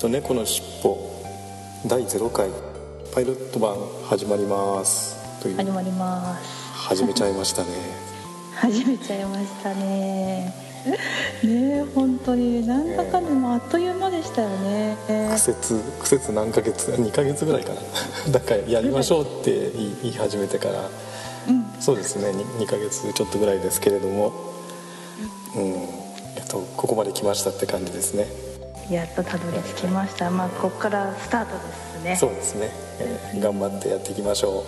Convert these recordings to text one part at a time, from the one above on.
と猫のしっぽ第0回パイロット版始まります。という。始まります。始めちゃいましたね。始めちゃいましたね。ねえ本当に。なんだかんだもうあっという間でしたよね。苦節苦節何ヶ月2ヶ月ぐらいかな。だからやりましょうって言い言い始めてから。うん。そうですね。2, 2ヶ月ちょっとぐらいですけれども。うん。やっとここまで来ましたって感じですねやっとたどり着きました。まあここからスタートですね。そうですね、えー頑張ってやっていきましょ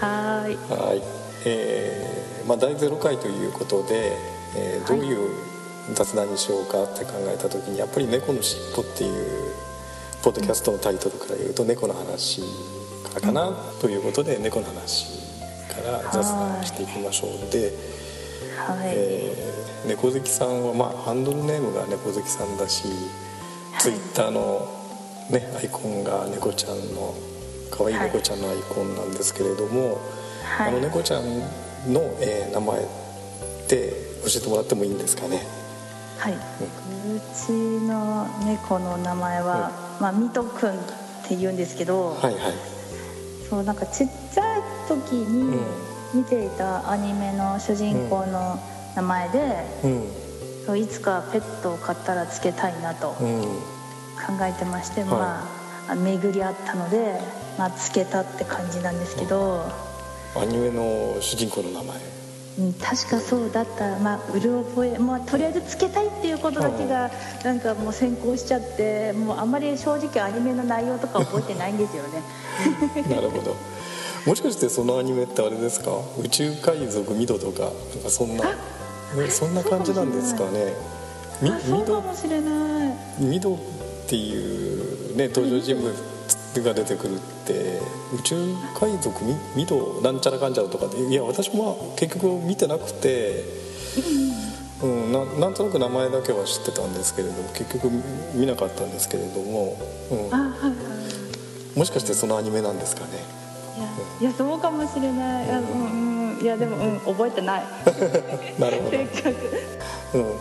はーい。うはい。えーまあ、第0回ということで、えーどういう雑談にしようかって考えた時にやっぱり「猫のしっぽ」っていうポッドキャストのタイトルから言うと猫の話からかなということで猫の話から雑談していきましょう。で、はい、えー猫好きさんは、まあ、ハンドルネームが猫好きさんだし、ツイッターの、ね、アイコンが猫ちゃんの可愛い猫ちゃんのアイコンなんですけれども、はい。あの猫ちゃんの、えー名前って教えてもらってもいいんですかね？はい、うちの猫の名前は、まあ、ミトくんって言うんですけど、はいはい。そうなんかちっちゃい時に見ていたアニメの主人公の名前で、うんいつかペットを飼ったらつけたいなと考うん。えてまして、はい。まあ巡り合ったので、まあ、つけたって感じなんですけど、アニメの主人公の名前。うん、確かそうだった。まあうる覚え、まあ、とりあえずつけたいっていうことだけがなんかもう先行しちゃってもうあんまり正直アニメの内容とか覚えてないんですよね。なるほど。もしかしてそのアニメってあれですか？宇宙海賊ミドとかなんかそんな、ね、そんな感じなんですかね。そうかもしれない。ミドっていうね登場人物が出てくるって宇宙海賊ミミドなんちゃらかんちゃらとかでいや私も結局見てなくて、うん、ななんとなく名前だけは知ってたんですけれども結局見なかったんですけれども、うん、あはいはい。もしかしてそのアニメなんですかね。いやいやそうかもしれない。うん、いやでも、うん、覚えてない。なるほせっかく。ど、うん。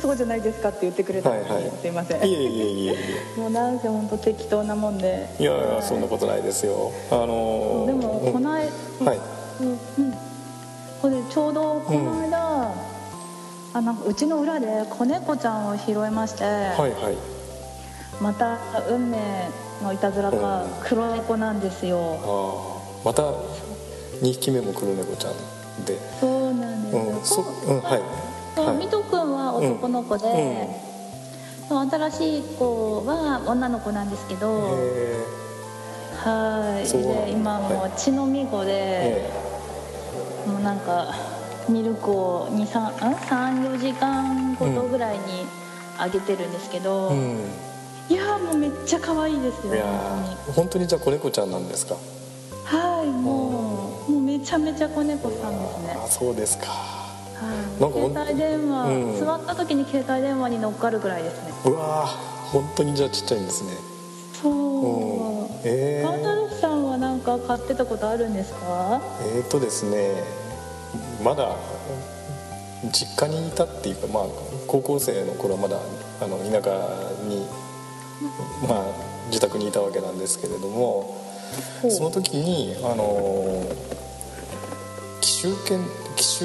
そうじゃないですかって言ってくれたのに、はいはい。すいません。いえいえいえいもうなんせ本当適当なもんで。えいやいやそんなことないですよ。あのーでもうん。この間、はい。うんうん、これちょうどこの間、あなんかうちの裏で子猫ちゃんを拾いまして、はいはい。また運命のいたずらかうん。黒猫なんですよ。ああまた2匹目も黒猫ちゃんで。そうなんです。よ、うんそうんはい。そうはい。みとくんは男の子で、そう新しい子は女の子なんですけど、えはい。で今もはう血のみ子ーで、えもうなんかミルクを34時間ごとぐらいにあげてるんですけど、えうん。いやーもうめっちゃ可愛いですよ本ー本当に。じゃあ子猫ちゃんなんですか？当にはいもうちゃめちゃ子猫さんですね。あそうですか。は携帯電話、うん。座った時に携帯電話に乗っかるぐらいですね。うわー本当にじゃあちっちゃいんですね。そう、うん。えガンダー、ルフさんはなんか買ってたことあるんですか？えーとですねまだ実家にいたっていうかまあ高校生の頃はまだあの田舎にまあ自宅にいたわけなんですけれどもその時にあの紀州犬紀州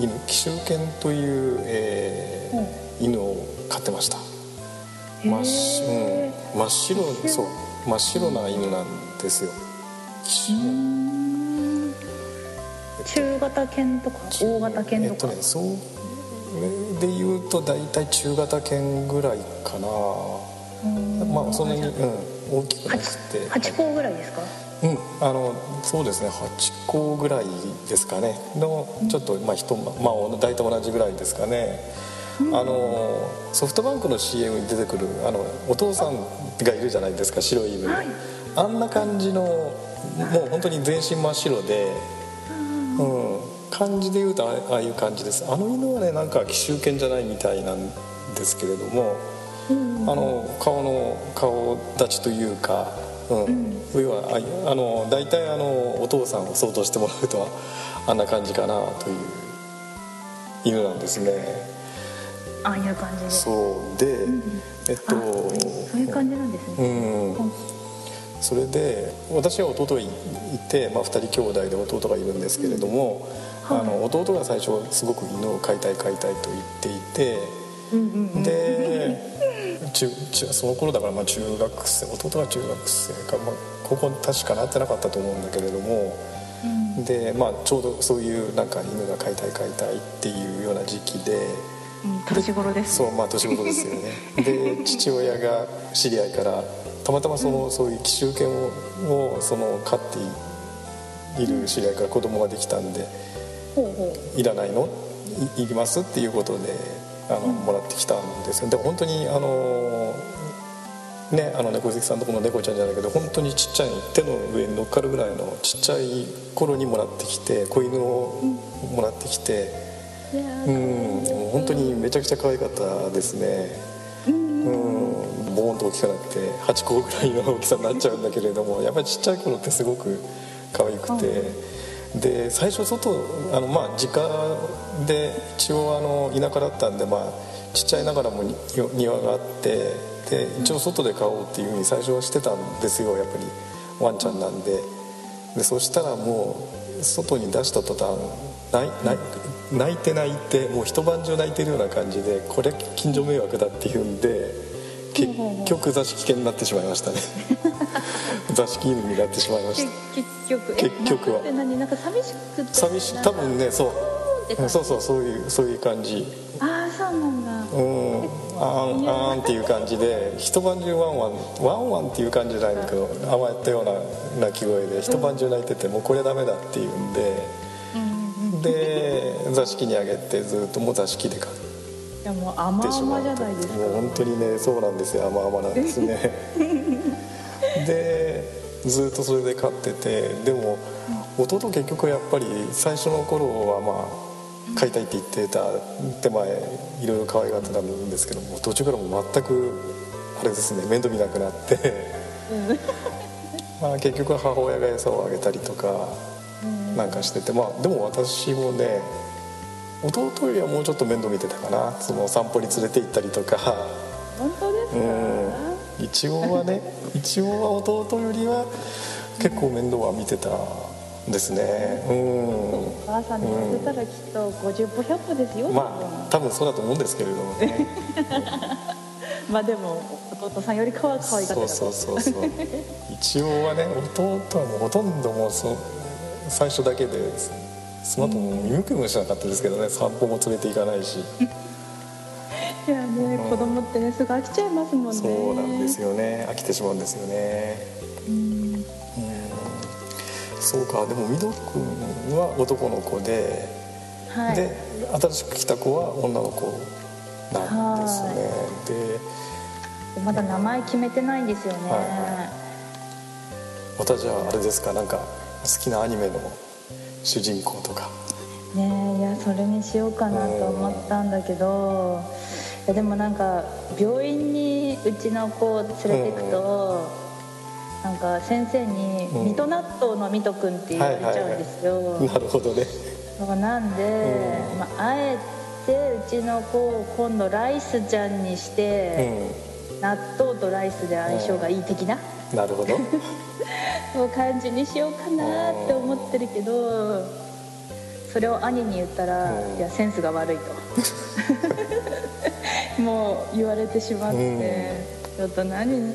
犬紀州犬という、えー犬を飼ってました。真っうん、真っ白そう。真っ白な犬なんですよ。中型犬とか大型犬とか、えっとねそうで言うと大体中型犬ぐらいかな。うん。まあそんなに、うん、大きくなくて。8個ぐらいですか？うん、あのそうですね。8個ぐらいですかね。のちょっとまあ人まあ大体同じぐらいですかね。あのソフトバンクの CM に出てくるあのお父さんがいるじゃないですか白い犬、はい。あんな感じのもう本当に全身真っ白で、うん、感じで言うとあああいう感じです。あの犬はねなんか奇襲犬じゃないみたいなんですけれども、あの顔の顔立ちというか、うん。要はあいあの大体あのお父さんを想像してもらうとあんな感じかなという犬なんですね。ああいう感じで。そう。で、えっとあそういう感じなんですうね、ん。それで私は弟がいて、まあ、2人兄弟で弟がいるんですけれども、あの弟が最初すごく犬を飼いたい飼いたいと言っていて、で中中その頃だからまあ中学生弟が中学生か、まあ、高校確かなってなかったと思うんだけれども、で、まあ、ちょうどそういうなんか犬が飼いたい飼いたいっていうような時期で。うん、年頃です。そうまあ年頃ですよね。で父親が知り合いからたまたまその、そういう奇襲犬ををその飼っている知り合いから子供ができたんでほうほ「いらないの？いいります?」っていうことであの、もらってきたんですよで本当にあのねあの猫好きさんのとこの猫ちゃんじゃないけど本当にちっちゃい手の上に乗っかるぐらいのちっちゃい頃にもらってきて子犬をもらってきて。ういやーうん、もう本当にめちゃくちゃ可愛かったですね。うん、ボーンと大きくなって8個ぐらいの大きさになっちゃうんだけれどもやっぱりちっちゃい頃ってすごく可愛くて、で最初外あのまあ実家で一応あの田舎だったんでまあちっちゃいながらもに庭があってで一応外で飼おうっていうふうに最初はしてたんですよやっぱりワンちゃんなんで。でそしたらもう外に出した途端泣泣いて泣いてもう一晩中泣いてるような感じでこれ近所迷惑だっていうんで結局座敷犬になってしまいましたね 座敷犬になってしまいましけた結局。え結局は。か寂しくて。寂しい。多分ねそう。そうそうそういうそういう感じ。ああそうなんだ。うん。あーんあーんっていう感じで一晩中ワンワンワンワンっていう感じじゃないんだけど甘えたような鳴き声で一晩中泣いててもうこれダメだっていうんでで座敷にあげてずっともう座敷で飼っいやもう甘てしま々うじゃないですか。もう本当にねそうなんですよ。甘々なんですね でずっとそれで飼っててでも弟結局やっぱり最初の頃はまあ飼いたいって言ってた手前いろいろ可愛がってたんですけども途中からもう全くあれですね面倒見なくなって。まあ結局は母親が餌をあげたりとかなんかしててまあでも私もね弟よりはもうちょっと面倒見てたかな。その散歩に連れて行ったりとか。本当ですか、うん一応はね一応は弟よりは結構面倒は見てたですね。うお母さんに乗せたらきっと50歩100歩ですよ、んまあ多分そうだと思うんですけれどもね。まあでも弟さんよりかは可愛かったそうそうそうそう。一応はね弟はもうほとんどもうそ最初だけでその後もう見向きもしなかったですけどね散歩も連れて行かないしいやね、子供ってねすぐ飽きちゃいますもんね。そうなんですよね。飽きてしまうんですよね。うん。そうか。でもミド君は男の子で、はい。で新しく来た子は女の子なんですね。でまだ名前決めてないんですよね、はまたじゃああれですか。なんか好きなアニメの主人公とか。ねえいやそれにしようかなと思ったんだけど。いやでもなんか病院にうちの子を連れて行くと、なんか先生に「うん。水戸納豆の水戸くん」って言われちゃうんですよ、なるほどね。なんで、まあ、あえてうちの子を今度ライスちゃんにしうて、納豆とライスで相性がいい的な、ん。なるほど。そういう感じにしようかなって思ってるけどそれを兄に言ったら「うん。いやセンスが悪い」と もう言われてしまって、ちょっと何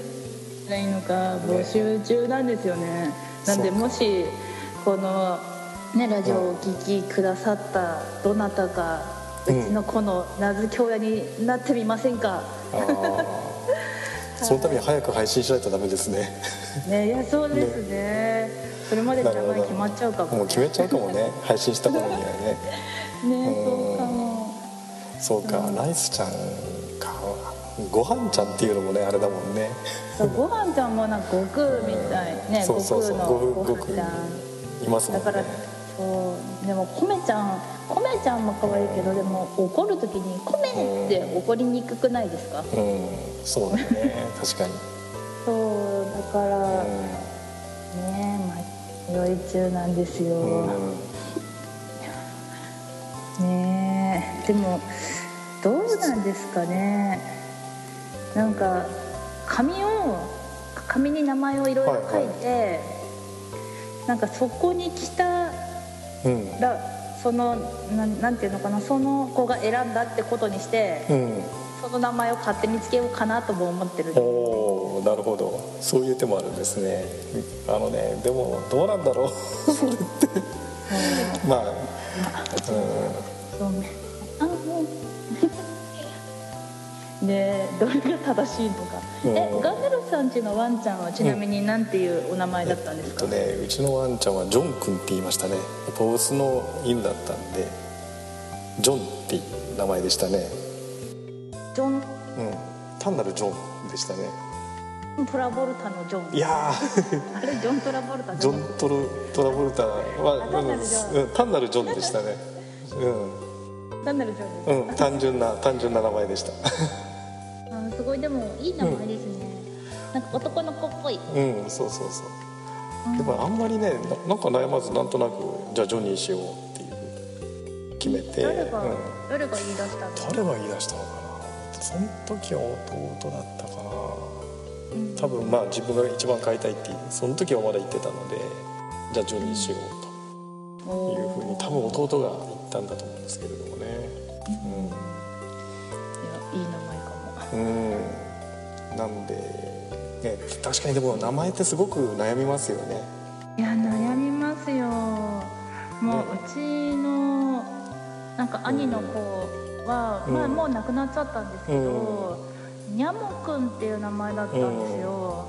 したらいいのか募集中なんですよね。なんでもしこの、ね、ラジオをお聞きくださったどなたかうちの子の名付け親になってみませんか、そのために早く配信しないとダメですね。ねいやそうですね。それまでに名前決まっちゃうかも。もう決めちゃうかもね。配信した頃にはね。ねそうかも。そうか。ライスちゃんかごはんちゃんっていうのもねあれだもんね。そうごはんちゃんもなんか悟空みたいね。そうそうそう悟空ちゃん。いますもんね。だからそうでもコメちゃんコメちゃんも可愛いけどでも怒る時に「コメ!」って怒りにくくないですか？うんそうだね。確かに、そうだからうね迷い中なんですよ、んうん。ねえでもどうなんですかねなんか紙を紙に名前をいろいろ書いて、なんかそこに来たうん。らそのなんなんていうのかなその子が選んだってことにしてうん。その名前を勝手につけようかなとも思ってる。おおなるほど。そういう手もあるんですね。あのねでもどうなんだろう。それって。まあそうね。あもうでどれが正しいのか。うん。えガンネルさんちのワンちゃんはちなみに何ていうお名前だったんですか、えっとねうちのワンちゃんはジョン君って言いましたね。やっぱオスの犬だったんでジョンっていう名前でしたね。ジョン？うん。単なるジョンでしたね。トラボルタのジョン？いやあれジョントラボルタージョントルトラボルタはあ単なるジョン。うん単なるジョンでしたね。何なるジョンうん、うん、単純な単純な名前でした。あすごいでもいい名前ですね、なんか男の子っぽい。うんそうそうそう。でもあんまりねななんか悩まずなんとなくじゃあジョニーしようっていう決めて、誰が、うん、誰が言い出したの？誰が言い出したのかな。その時は弟だったかな。うん。多分まあ自分が一番飼いたいってその時はまだ言ってたのでじゃあジョニーしようというふうに多分弟が言ったんだと思うんですけれどもね。いやいい名前。かもうん、うん、なんで、ね、確かにでも名前ってすごく悩みますよね。いや悩みますよ。もうね。うちのなんか兄の子は、うん。まあもう亡くなっちゃったんですけど、にゃもくんっていう名前だったんですよ、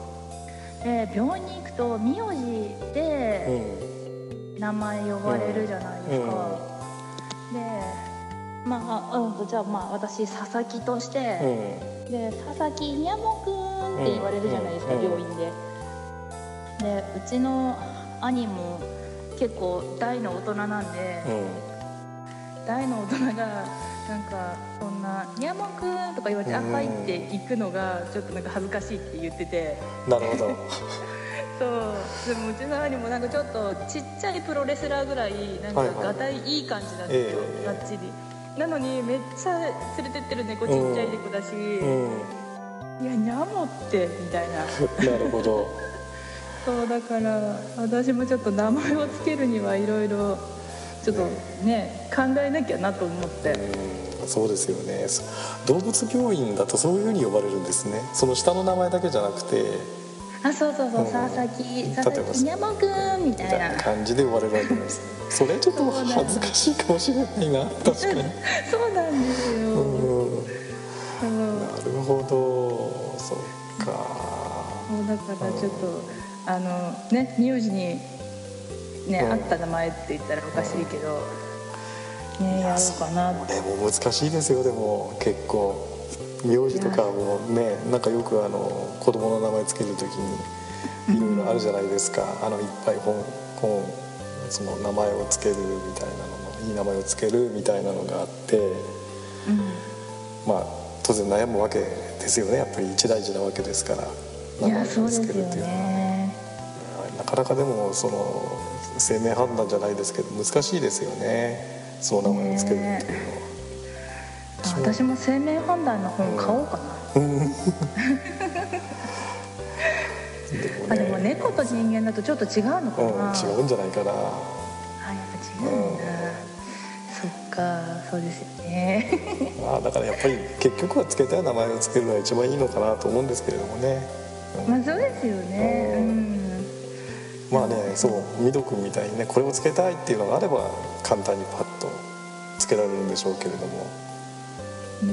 で病院に行くと名字うでん。名前呼ばれるじゃないですか、でまあ、うん、じゃあまあ私佐々木として、うん。で佐々木にゃもくんって言われるじゃないですか、うん。病院で。でうちの兄も結構大の大人なんで、大の大人がなんかそんな「にゃもくん」とか言われて「あうん。はい」って行くのがちょっとなんか恥ずかしいって言ってて。うんなるほど。そう。でもうちの兄もなんかちょっとちっちゃいプロレスラーぐらいなんかがたいいい感じなんですよ、ええ。がっちりなのにめっちゃ連れてってる猫ちっちゃい猫だし、うん。いやにゃもってみたいな。なるほど。そうだから私もちょっと名前を付けるにはいろいろちょっとね考えなきゃなと思って、うん。そうですよね。そ動物病院だとそういうふうに呼ばれるんですね。その下の名前だけじゃなくてあそうそうそう、うん。佐々木佐々木にゃもくんみたいいなな感じで呼ばれるわけです。それちょっと恥ずかしいかもしれないな確かに。そうなんですよ、なるほど。そっか。もうだからちょっとあのね名字にね、うん。合った名前って言ったらおかしいけど、ねやろうかなでも難しいですよでも結構名字とかもねなんかよくあの子供の名前つける時にいろいろあるじゃないですか。あのいっぱい本本その名前をつけるみたいなののいい名前をつけるみたいなのがあってうん。まあ当然悩むわけですよね。やっぱり一大事なわけですからいやそうですよっていうのは。ねなかなかでもその生命判断じゃないですけど難しいですよね。その名前をつけるっていうのは。私も生命判断の本買おうかな、でもあでもね猫と人間だとちょっと違うのかうん、な、違うんじゃないかな。あやっぱ違うんだ、そっかそうですよね。まあだからやっぱり結局はつけたい名前をつけるのが一番いいのかなと思うんですけれどもね、うん。まあそうですよね。うん。まあねそうミド君みたいにねこれをつけたいっていうのがあれば簡単にパッとつけられるんでしょうけれどもね。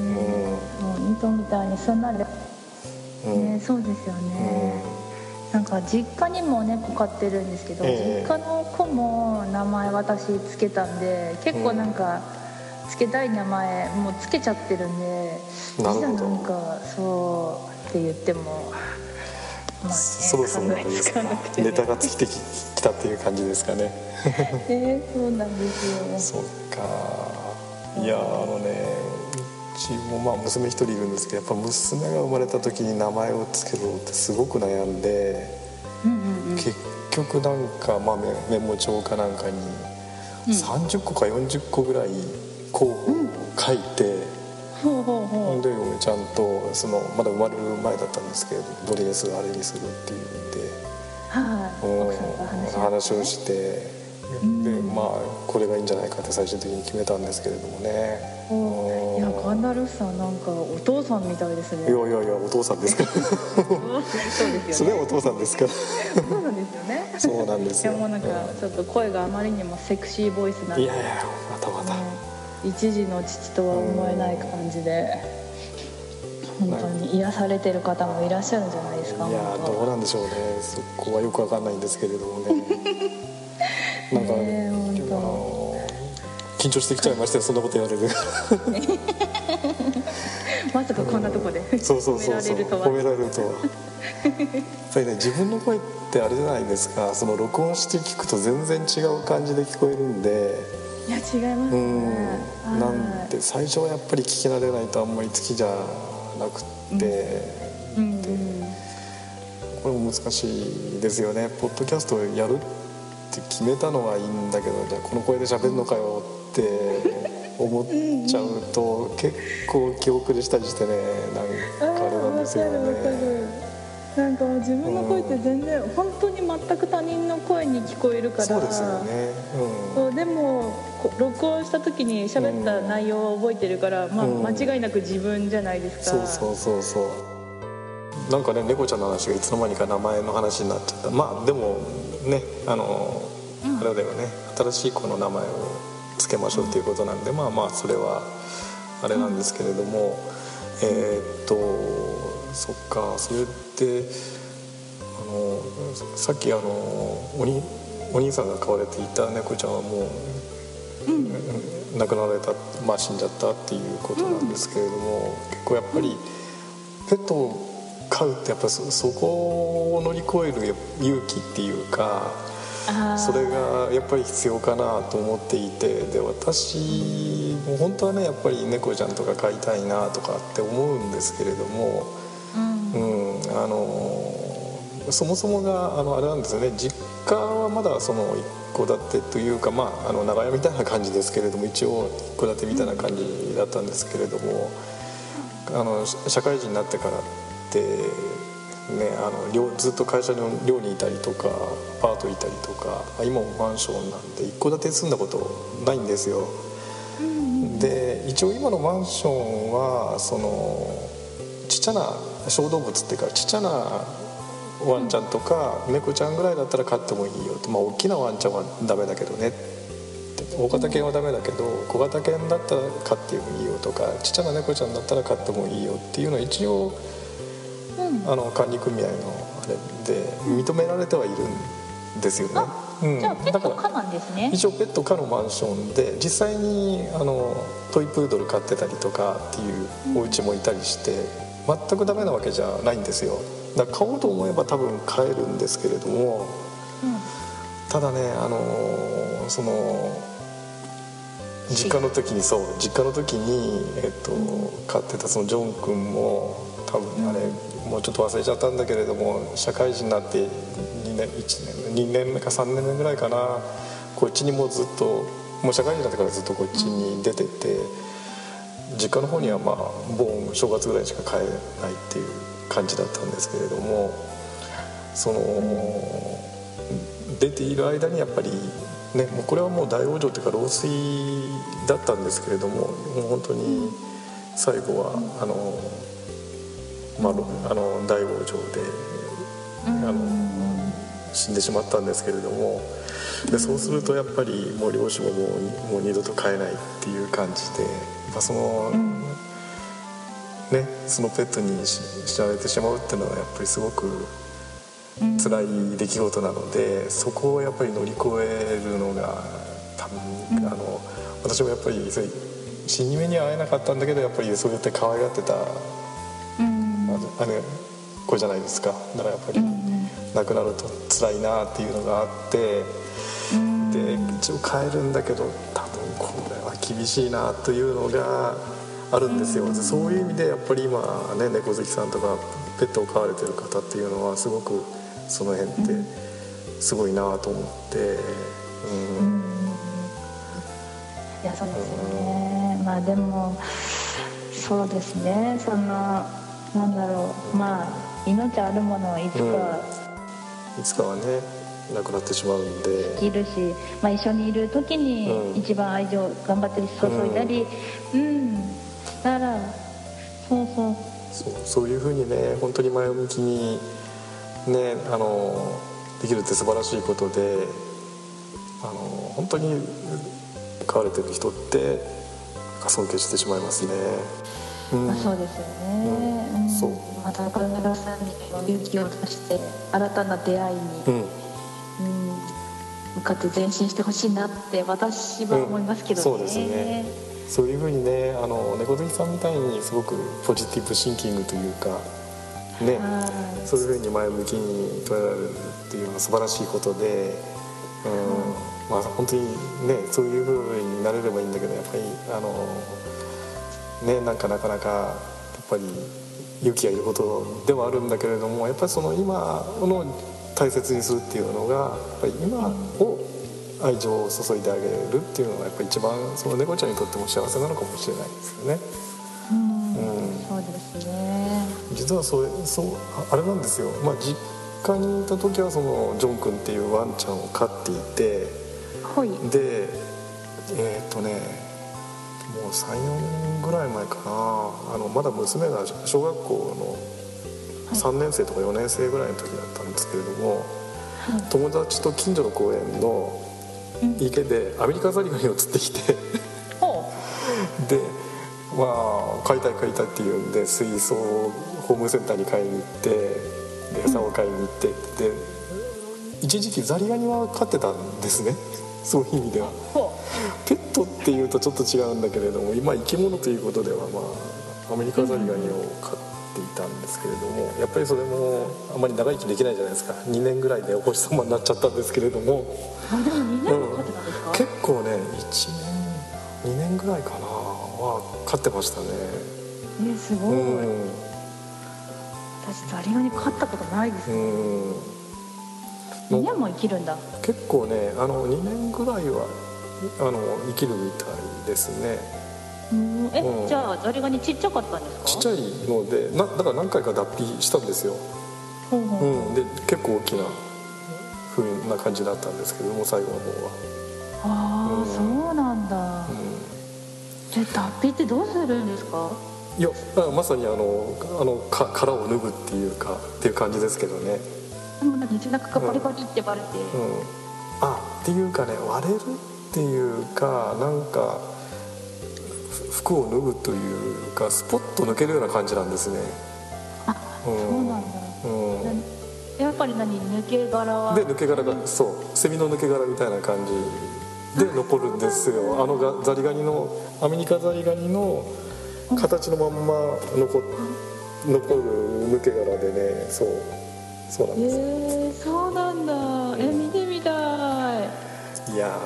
もうニトみたいにすんなり、うん、ねそうですよね、なんか実家にも猫飼ってるんですけど、ええ。実家の子も名前私つけたんで結構なんかつけたい名前もうつけちゃってるんでいざなんかそうって言ってもまあねそろそろ考えつかなくて、ね、ネタが尽きてききたっていう感じですかね。ね そうなんですよ。そっかいやあのねうちもまあ娘一人いるんですけどやっぱ娘が生まれた時に名前を付けろってすごく悩んで、結局なんか、まあ、メメモ帳かなんかに30個か40個ぐらい候補を書いて、でちゃんとそのまだ生まれる前だったんですけどどれにするあれにするっていうんで。は話をしてでまあこれがいいんじゃないかって最終的に決めたんですけれどもね。おいやガンダルフさんなんかお父さんみたいですね。いやいやいやお父さんです。か らそうですよね。それはお父さんですから。そうなんですよね。そうなんですよ。いやもうなんかちょっと声があまりにもセクシーボイスなんで。いやいやまたまた、ね一時の父とは思えない感じで。本当に癒されてる方もいらっしゃるんじゃないですか。いや本どうなんでしょうね。そこはよくわかんないんですけれどもね なんか、あの緊張してきちゃいましたよそんなこと言われて当 まさかこんなとこでそうそうそうそう褒められるとは。やっぱりね自分の声ってあれじゃないですか。その録音して聞くと全然違う感じで聞こえるんで。いや違いますうん。ねなんで最初はやっぱり聞き慣れないとあんまり好きじゃなくって、うん。うんこれも難しいですよね。ポッドキャストをやるって決めたのはいいんだけどじゃあこの声で喋るのかよって思っちゃうと結構気遅れしたりしてねなんかあれなんですよね。るなんか自分の声って全然本当に全く他人の声に聞こえるから。そうですよね、そうでもこ録音した時に喋った内容を覚えてるから、まあ、うん。間違いなく自分じゃないですか、そうそうそうそう。なんかね猫ちゃんの話がいつの間にか名前の話になっちゃった。まあでもねあの、あれだよね。新しい子の名前を付けましょうっていうことなんで、まあまあそれはあれなんですけれども、えーっとそっかそれってあのさっきあのおにお兄さんが飼われていた猫ちゃんはもううん。亡くなられた、まあ、死んじゃったっていうことなんですけれども、結構やっぱりペットを飼うってやっぱそそこを乗り越える勇気っていうかそれがやっぱり必要かなと思っていてで私も本当はねやっぱり猫ちゃんとか飼いたいなとかって思うんですけれども。うんうん、あのそもそもがあのあれなんですよね実家はまだその一戸建てというか、まあ、あの長屋みたいな感じですけれども一応一戸建てみたいな感じだったんですけれども、あの社会人になってからね、あの寮ずっと会社の寮にいたりとかアパートいたりとか今もマンションなんで一戸建てに住んだことないんですよ。で一応今のマンションはそのちっちゃな小動物っていうかちっちゃなワンちゃんとか猫ちゃんぐらいだったら飼ってもいいよまあ大きなワンちゃんはダメだけどね大型犬はダメだけど小型犬だったら飼ってもいいよとかちっちゃな猫ちゃんだったら飼ってもいいよっていうのは一応あの管理組合のあれで認められてはいるんですよね。うん。じゃあペッだからト可なんですね。一応ペット可のマンションで実際にあのトイプードル飼ってたりとかっていうお家もいたりして全くダメなわけじゃないんですよ。だから買おうと思えば多分買えるんですけれどもただねあのその実家の時にそう実家の時に、えっと、飼ってたそのジョン君も多分あれ、もうちょっと忘れちゃったんだけれども社会人になって2年1年2年目か3年目ぐらいかな。こっちにもうずっともう社会人になってからずっとこっちに出てて実家の方にはまあ盆正月ぐらいしか帰れないっていう感じだったんですけれどもその出ている間にやっぱりねもうこれはもう大往生というか老衰だったんですけれどももう本当に最後はあの、まあろ、あの大往生で、あの死んでしまったんですけれどもでそうするとやっぱりもう両親ももうもう二度と飼えないっていう感じで、まあ、その、ねそのペットにし死なれてしまうっていうのはやっぱりすごく辛い出来事なのでそこをやっぱり乗り越えるのが多分、あの私もやっぱり死に目には会えなかったんだけどやっぱりそうやって可愛がってたうんあれ子じゃないですか。だからやっぱり亡くなると辛いなっていうのがあってで一応帰るんだけど多分これは厳しいなというのがあるんですよ。でそういう意味でやっぱり今ね猫好きさんとかペットを飼われてる方っていうのはすごくその辺ってすごいなと思ってうん。いやそうですよね。まあでもそうですね。そのなんだろう。まあ命あるものはいつかいつかはね亡くなってしまうんで。いるし、まあ、一緒にいる時うん。に一番愛情頑張って注いだりうん、だからそうそう。そうそういうふうにね本当に前向きにねあのできるって素晴らしいことであの本当に飼われてる人って尊敬してしまいますね。うん。まあ、そうですよね、うん。そうまた中村さんに勇気を出して新たな出会いに、うん。うん向かって前進してほしいなって私は思いますけどね、そうですね。そういうふうにねあの猫好きさんみたいにすごくポジティブシンキングというかね。はい。そういうふうに前向きに捉えられるっていうのは素晴らしいことで、うん。まあ本当にねそういうふうになれればいいんだけどやっぱりあのねなんかなかなかやっぱり勇気がいることではあるんだけれどもやっぱりその今の大切にするっていうのがやっぱり今を愛情を注いであげるっていうのがやっぱり一番その猫ちゃんにとっても幸せなのかもしれないですよね。うんうんそうですね。実はそうそうああれなんですよ、まあ、実家にいた時はそのジョン君っていうワンちゃんを飼っていてほい。でえーっ、とねもう34年ぐらい前かな。あのまだ娘が小学校の3年生とか4年生ぐらいの時だったんですけれども、友達と近所の公園の池でアメリカザリガニを釣ってきてほ でまあ買いたい買いたいっていうんで水槽をホームセンターに買いに行ってで餌を買いに行ってで一時期ザリガニは飼ってたんですねそういう意味では。ペットっていうとちょっと違うんだけれども今生き物ということではまあアメリカザリガニを飼っていたんですけれどもやっぱりそれもあまり長生きできないじゃないですか。2年ぐらいでお星様になっちゃったんですけれども。うあでも2年も飼ってたんですか、結構ね1年2年ぐらいかな。は飼ってましたね。えすごい、うん。私ザリガニ飼ったことないです、うん2年も生きるんだ。結構ねあの2年ぐらいはあの生きるみたいですね。うんえ、うん。じゃあザリガニちっちゃかったんですか？ちっちゃいのでなだから何回か脱皮したんですよ、ほうほう。うん、で結構大きな風な感じだったんですけども最後の方は、ああ、うん。そうなんだ、うえ脱皮ってどうするんですか？ん、いやまさにあのあのか殻を脱ぐっていうかっていう感じですけどねでもなんか背中がバリバリってバレて、うん。あっていうかね割れるっていうかなんかふ服を脱ぐというかスポッと抜けるような感じなんですね。あ、うん。そうなんだ、うん。なやっぱり何？抜け殻は？で抜け殻がそう。セミの抜け殻みたいな感じで残るんですよ。あのがザリガニのアメリカザリガニの形のまんま残残る抜け殻でねそうそうなんです。えー、そうなんだ。え見てみたい。いや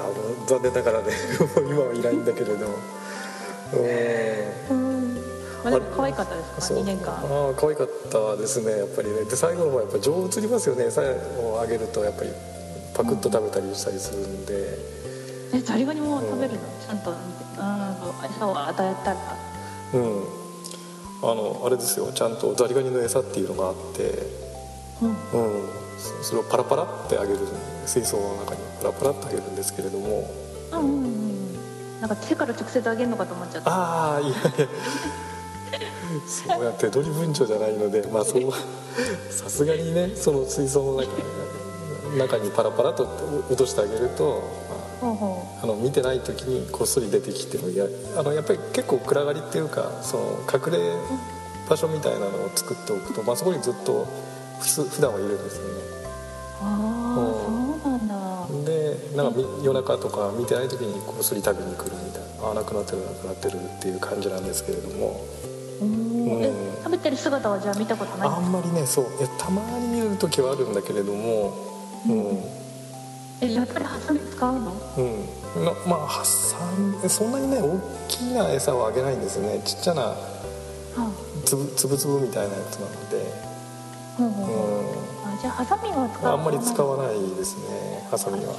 残念ながらね 今はいないんだけれど。うん。うん。まあ、でも可愛かったですか？そう。2年間。ああ可愛かったですねやっぱりね。で最後の方はやっぱ情移りますよね。餌をあげるとやっぱりパクッと食べたりしたりするんで、えザリガニも食べるの、ちゃんとうん餌を与えたら。うん。あのあれですよ。ちゃんとザリガニの餌っていうのがあってうん。うん。そそれをパラパラってあげる水槽の中にパラパラってあげるんですけれども。うんうんうんなんか手から直接あげるのかと思っちゃったああいやいやそうやって手取り文鳥じゃないので。まあそうさすがにねその水槽の中中にパラパラと落としてあげると、まほうほあ、あの見てない時にこっそり出てきてもやあのやっぱり結構暗がりっていうかその隠れ場所みたいなのを作っておくと、まあ、そこにずっと普段はいるんですよね。うああそうなんだ。でなんかみ夜中とか見てない時にこっそり食べに来るみたいな。あなくなってるなくなってるっていう感じなんですけれども。うん。え食べてる姿はじゃあ見たことないあんまりねそういやたまに見る時はあるんだけれどもうん。えやっぱりハサミ使うの？うん。なまあハサミそんなにね大きな餌をあげないんですよね。ちっちゃなはつぶつぶみたいなやつなのでうあじゃあハサミは使う。んあんまり使わないですねハサミは。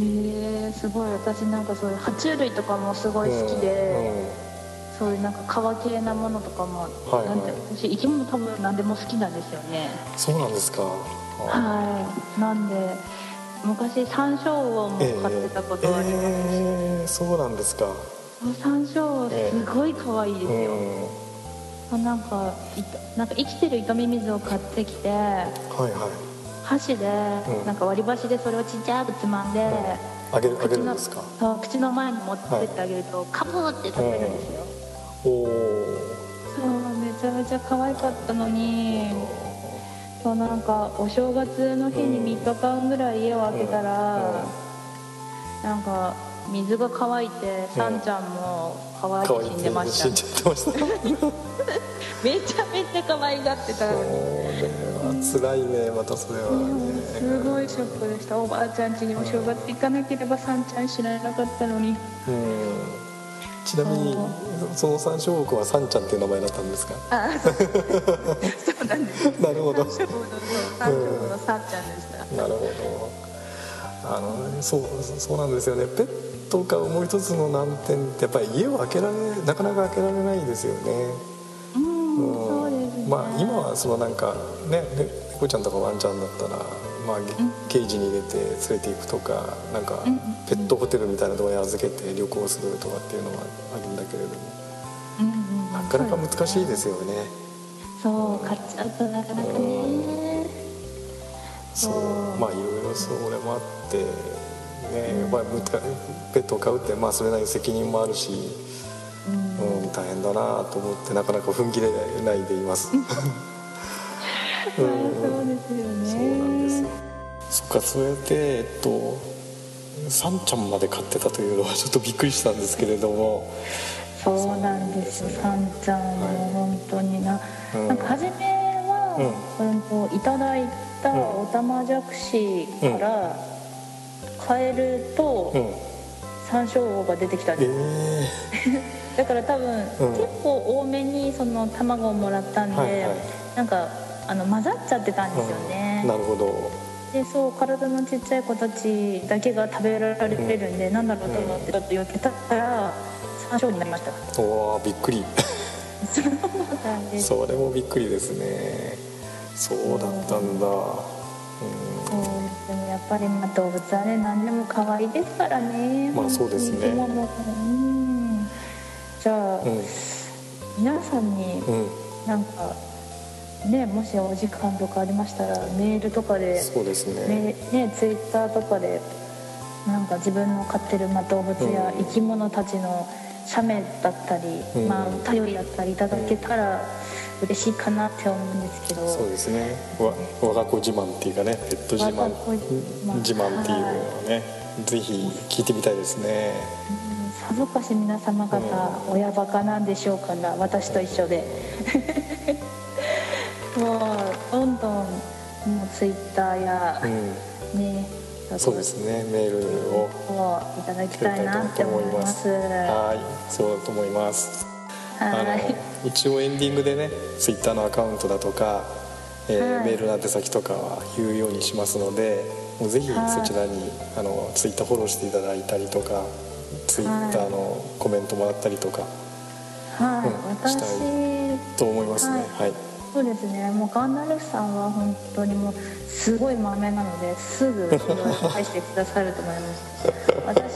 へえすごい。私なんかそういう爬虫類とかもすごい好きで、そういうなんか川系なものとかも、はいはい。なんて私生き物多分何でも好きなんですよね。そうなんですか。あはい。なんで昔山椒魚も飼ってたことあります、えーそうなんですか。山椒ええすごい可愛いですうよ、ん。あなんかなんか生きてる糸ミミズを買ってきてはいはい。箸で、うん。なんか割り箸でそれをちっちゃくつまんで、あげるあげ口のるんですか？そう口の前に持ってってあげると、カブーって食べるんですよ、おおそうめちゃめちゃ可愛かったのにそうなんかお正月の日に3日間ぐらい家を開けたら、なんか水が乾いてさんちゃんも可愛い。て死んでました、死んじゃってましためちゃめちゃ可愛がってた辛いねまたそれはね。すごい。ショックでしたおばあちゃん家にお正月行かなければさんちゃん知らなかったのに。うん。ちなみにその三椒国はさんちゃんっていう名前だったんですか？あそう。そうなんです。なるほど。三章の三章のさんちゃんでした、なるほど。あのそうそうなんですよね。ペットを飼うもう一つの難点ってやっぱり家を開けられなかなか開けられないですよね。うん、うんそうですね。まあ今はそのなんかねね猫ちゃんとかワンちゃんだったら、まあ、ケージに入れて連れていくとかなんかペットホテルみたいなところに預けて旅行するとかっていうのはあるんだけれども。うんうんなかなか難しいですよね。そう買っちゃうとなかなかね。そう。まあいろいろそれもあってねやっぱりペットを飼うってまあそれなりに責任もあるし、うん。うん、大変だなと思ってなかなか踏ん切れないでいます。そうですよねそうなんですよそっかそれでえっとサンちゃんまで飼ってたというのはちょっとびっくりしたんですけれども。そうなんですよ。さんちゃんも本当にな、うん。なんか初めは、うん。といただいたオタマジャクシから、カエルとうん。サンショウウオが出てきたんえです、ー、だから多分、うん。結構多めにその卵をもらったんで、はいはい。なんかあの混ざっちゃってたんですよね、なるほど。でそう体のちっちゃい子たちだけが食べられてるんで、なんだろうと思ってちょっと寄ってたら山椒になりました。おおびっくり。そうなんです。それもびっくりですね。そうだったんだうそうでもやっぱりまあ動物はね何でも可愛いですからね。まあそうですね。うんじゃあ、んうん皆さんにうんなんかねもしお時間とかありましたらメールとかでそうですね。ねねツイッターとかでなんか自分の飼ってるまあ動物や生き物たちの写メだったり、うん。まあお便りだったりいただけたら嬉しいかなって思うんですけど、そうですね。わ我が子自慢っていうかねペット自慢。自慢。っていうのをねぜひ聞いてみたいですね。さぞかし皆様方、親バカなんでしょうから私と一緒で。もうどんどんもうツイッターやうん。ねそうですね。メールををいただきたいなって思います。はい。そうだと思います。はい一応エンディングでねツイッターのアカウントだとか、えーはい。メールの宛先とかは言うようにしますのでもうぜひはい。そちらにあのツイッターフォローしていただいたりとかツイッターのコメントもらったりとかはい、うん私したと思いますね。はい、そうですね。もうガンダルフさんは本当にもうすごいマメなのですぐ返してくださると思います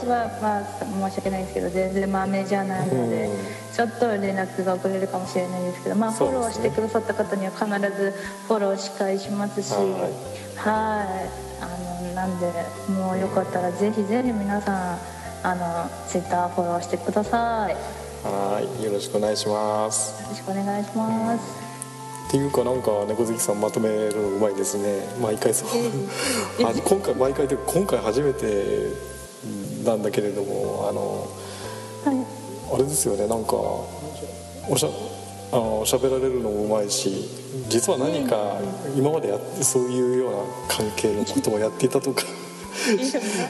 私はまあ申し訳ないですけど全然マメじゃないので、うん。ちょっと連絡が遅れるかもしれないですけどまあフォローしてくださった方には必ずフォローし返しますしはい。はい。あのなんでもうよかったらぜひぜひ皆さんあのツイッターフォローしてください。よはいよろしくお願いします。ろしくお願いします、っていうかなんか猫好きさんまとめるのうまいですね。毎回そう。あ今回毎回で今回初めてなんだけれどもあのはい。あれですよねなんかおしゃあの喋られるのもうまいし実は何か今までやってそういうような関係のことをやっていたとか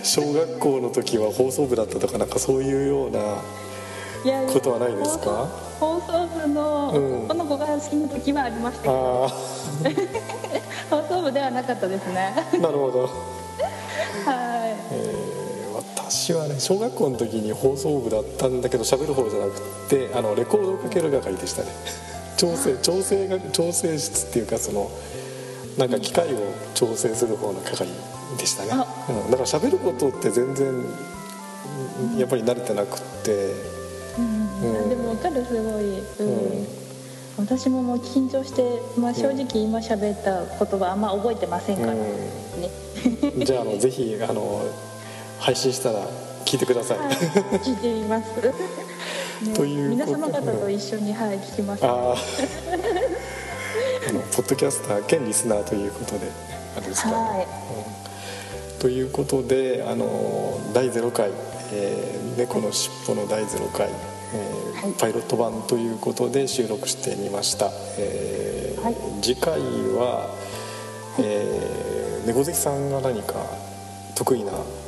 小学校の時は放送部だったとかなんかそういうようなことはないですか？放送部のうん。男の子が好きな時はありましたけど、あ 放送部ではなかったですね。あなるほど、私はね小学校の時に放送部だったんだけど喋る方じゃなくてあのレコードをかける係でしたね。調整調整が調整室っていうかそのなんか機械を調整する方の係でしたね、あ。うん、だから喋ることって全然やっぱり慣れてなくって。うんうんでも分かるすごい、うん。うん。私ももう緊張して、まあ、正直今喋った言葉あんま覚えてませんから、ね。じゃああのぜひあの配信したら聞いてください、はい聞いてみます、ねという皆様方と一緒に、はい、聞きます。あー。あのポッドキャスター兼リスナーということであれですか。ね、はい。うん。ということであの第0回、えー猫のしっぽの第0回、えーはい。パイロット版ということで収録してみました、えーはい。次回は、えー猫好きさんが何か得意なはい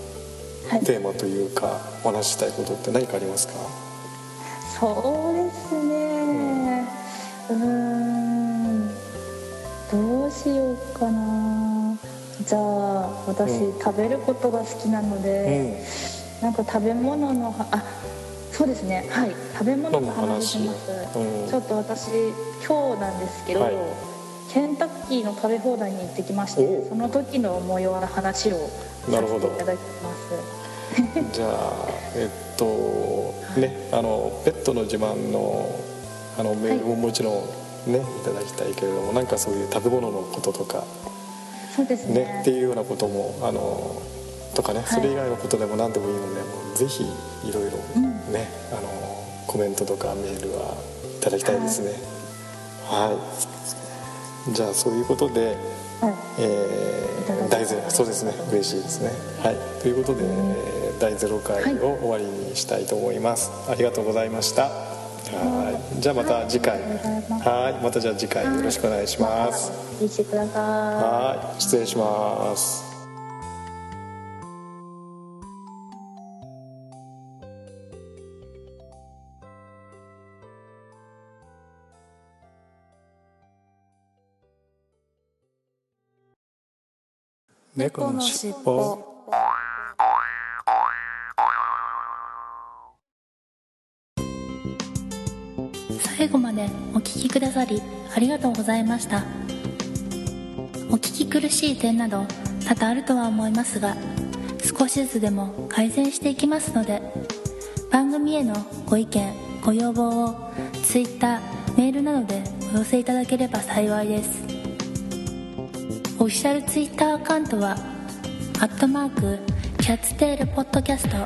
テーマというかお話ししたいことって何かありますか？そうですね。うーん。どうしようかな。じゃあ私、うん食べることが好きなので、なんか食べ物のはあそうですね。はい。食べ物の話します、うん。ちょっと私今日なんですけど、はいケンタッキーの食べ放題に行ってきましておその時の模様の話をさなるほど。せていただきます。じゃあえっとねあのペットの自慢のあのメールももちろんねいただきたいけれどもなんかそういう食べ物のこととかそうですね。ねっていうようなこともあのとかねそれ以外のことでも何でもいいのでもうぜひいろいろうん。ねあのコメントとかメールはいただきたいですね。はいじゃあそういうことではいえー、第ゼロそうですね。嬉しいですね。はい。ということで、えー第0回を終わりにしたいと思います、ありがとうございました。はい。じゃあまた次回。はい。またじゃあ次回よろしくお願いします。はい。失礼します猫のしっぽ最後までお聞きくださりありがとうございました。お聞き苦しい点など多々あるとは思いますが少しずつでも改善していきますので番組へのご意見ご要望を Twitter メールなどでお寄せいただければ幸いです。オフィシャル Twitter アカウントはアットマークキャッツテールポッドキャスト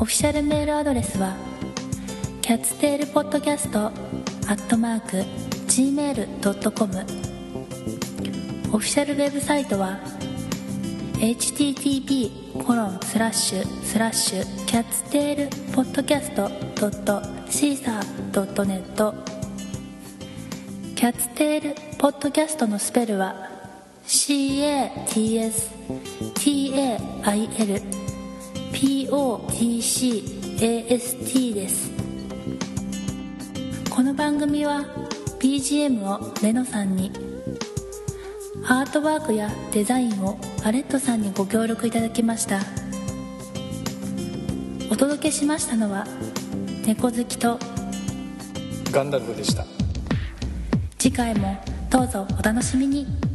オフィシャルメールアドレスは Cat's Tail Podcast アットマーク gmail.com オフィシャルウェブサイトは http コロンスラッシュスラッシュ Cat's Tail Podcast ド Cat's Tail Podcast のスペルは CATSTAIL POTCAST です。この番組は BGM をレノさんにアートワークやデザインをアレットさんにご協力いただきました。お届けしましたのは猫好きとガンダルフでした。次回もどうぞお楽しみに。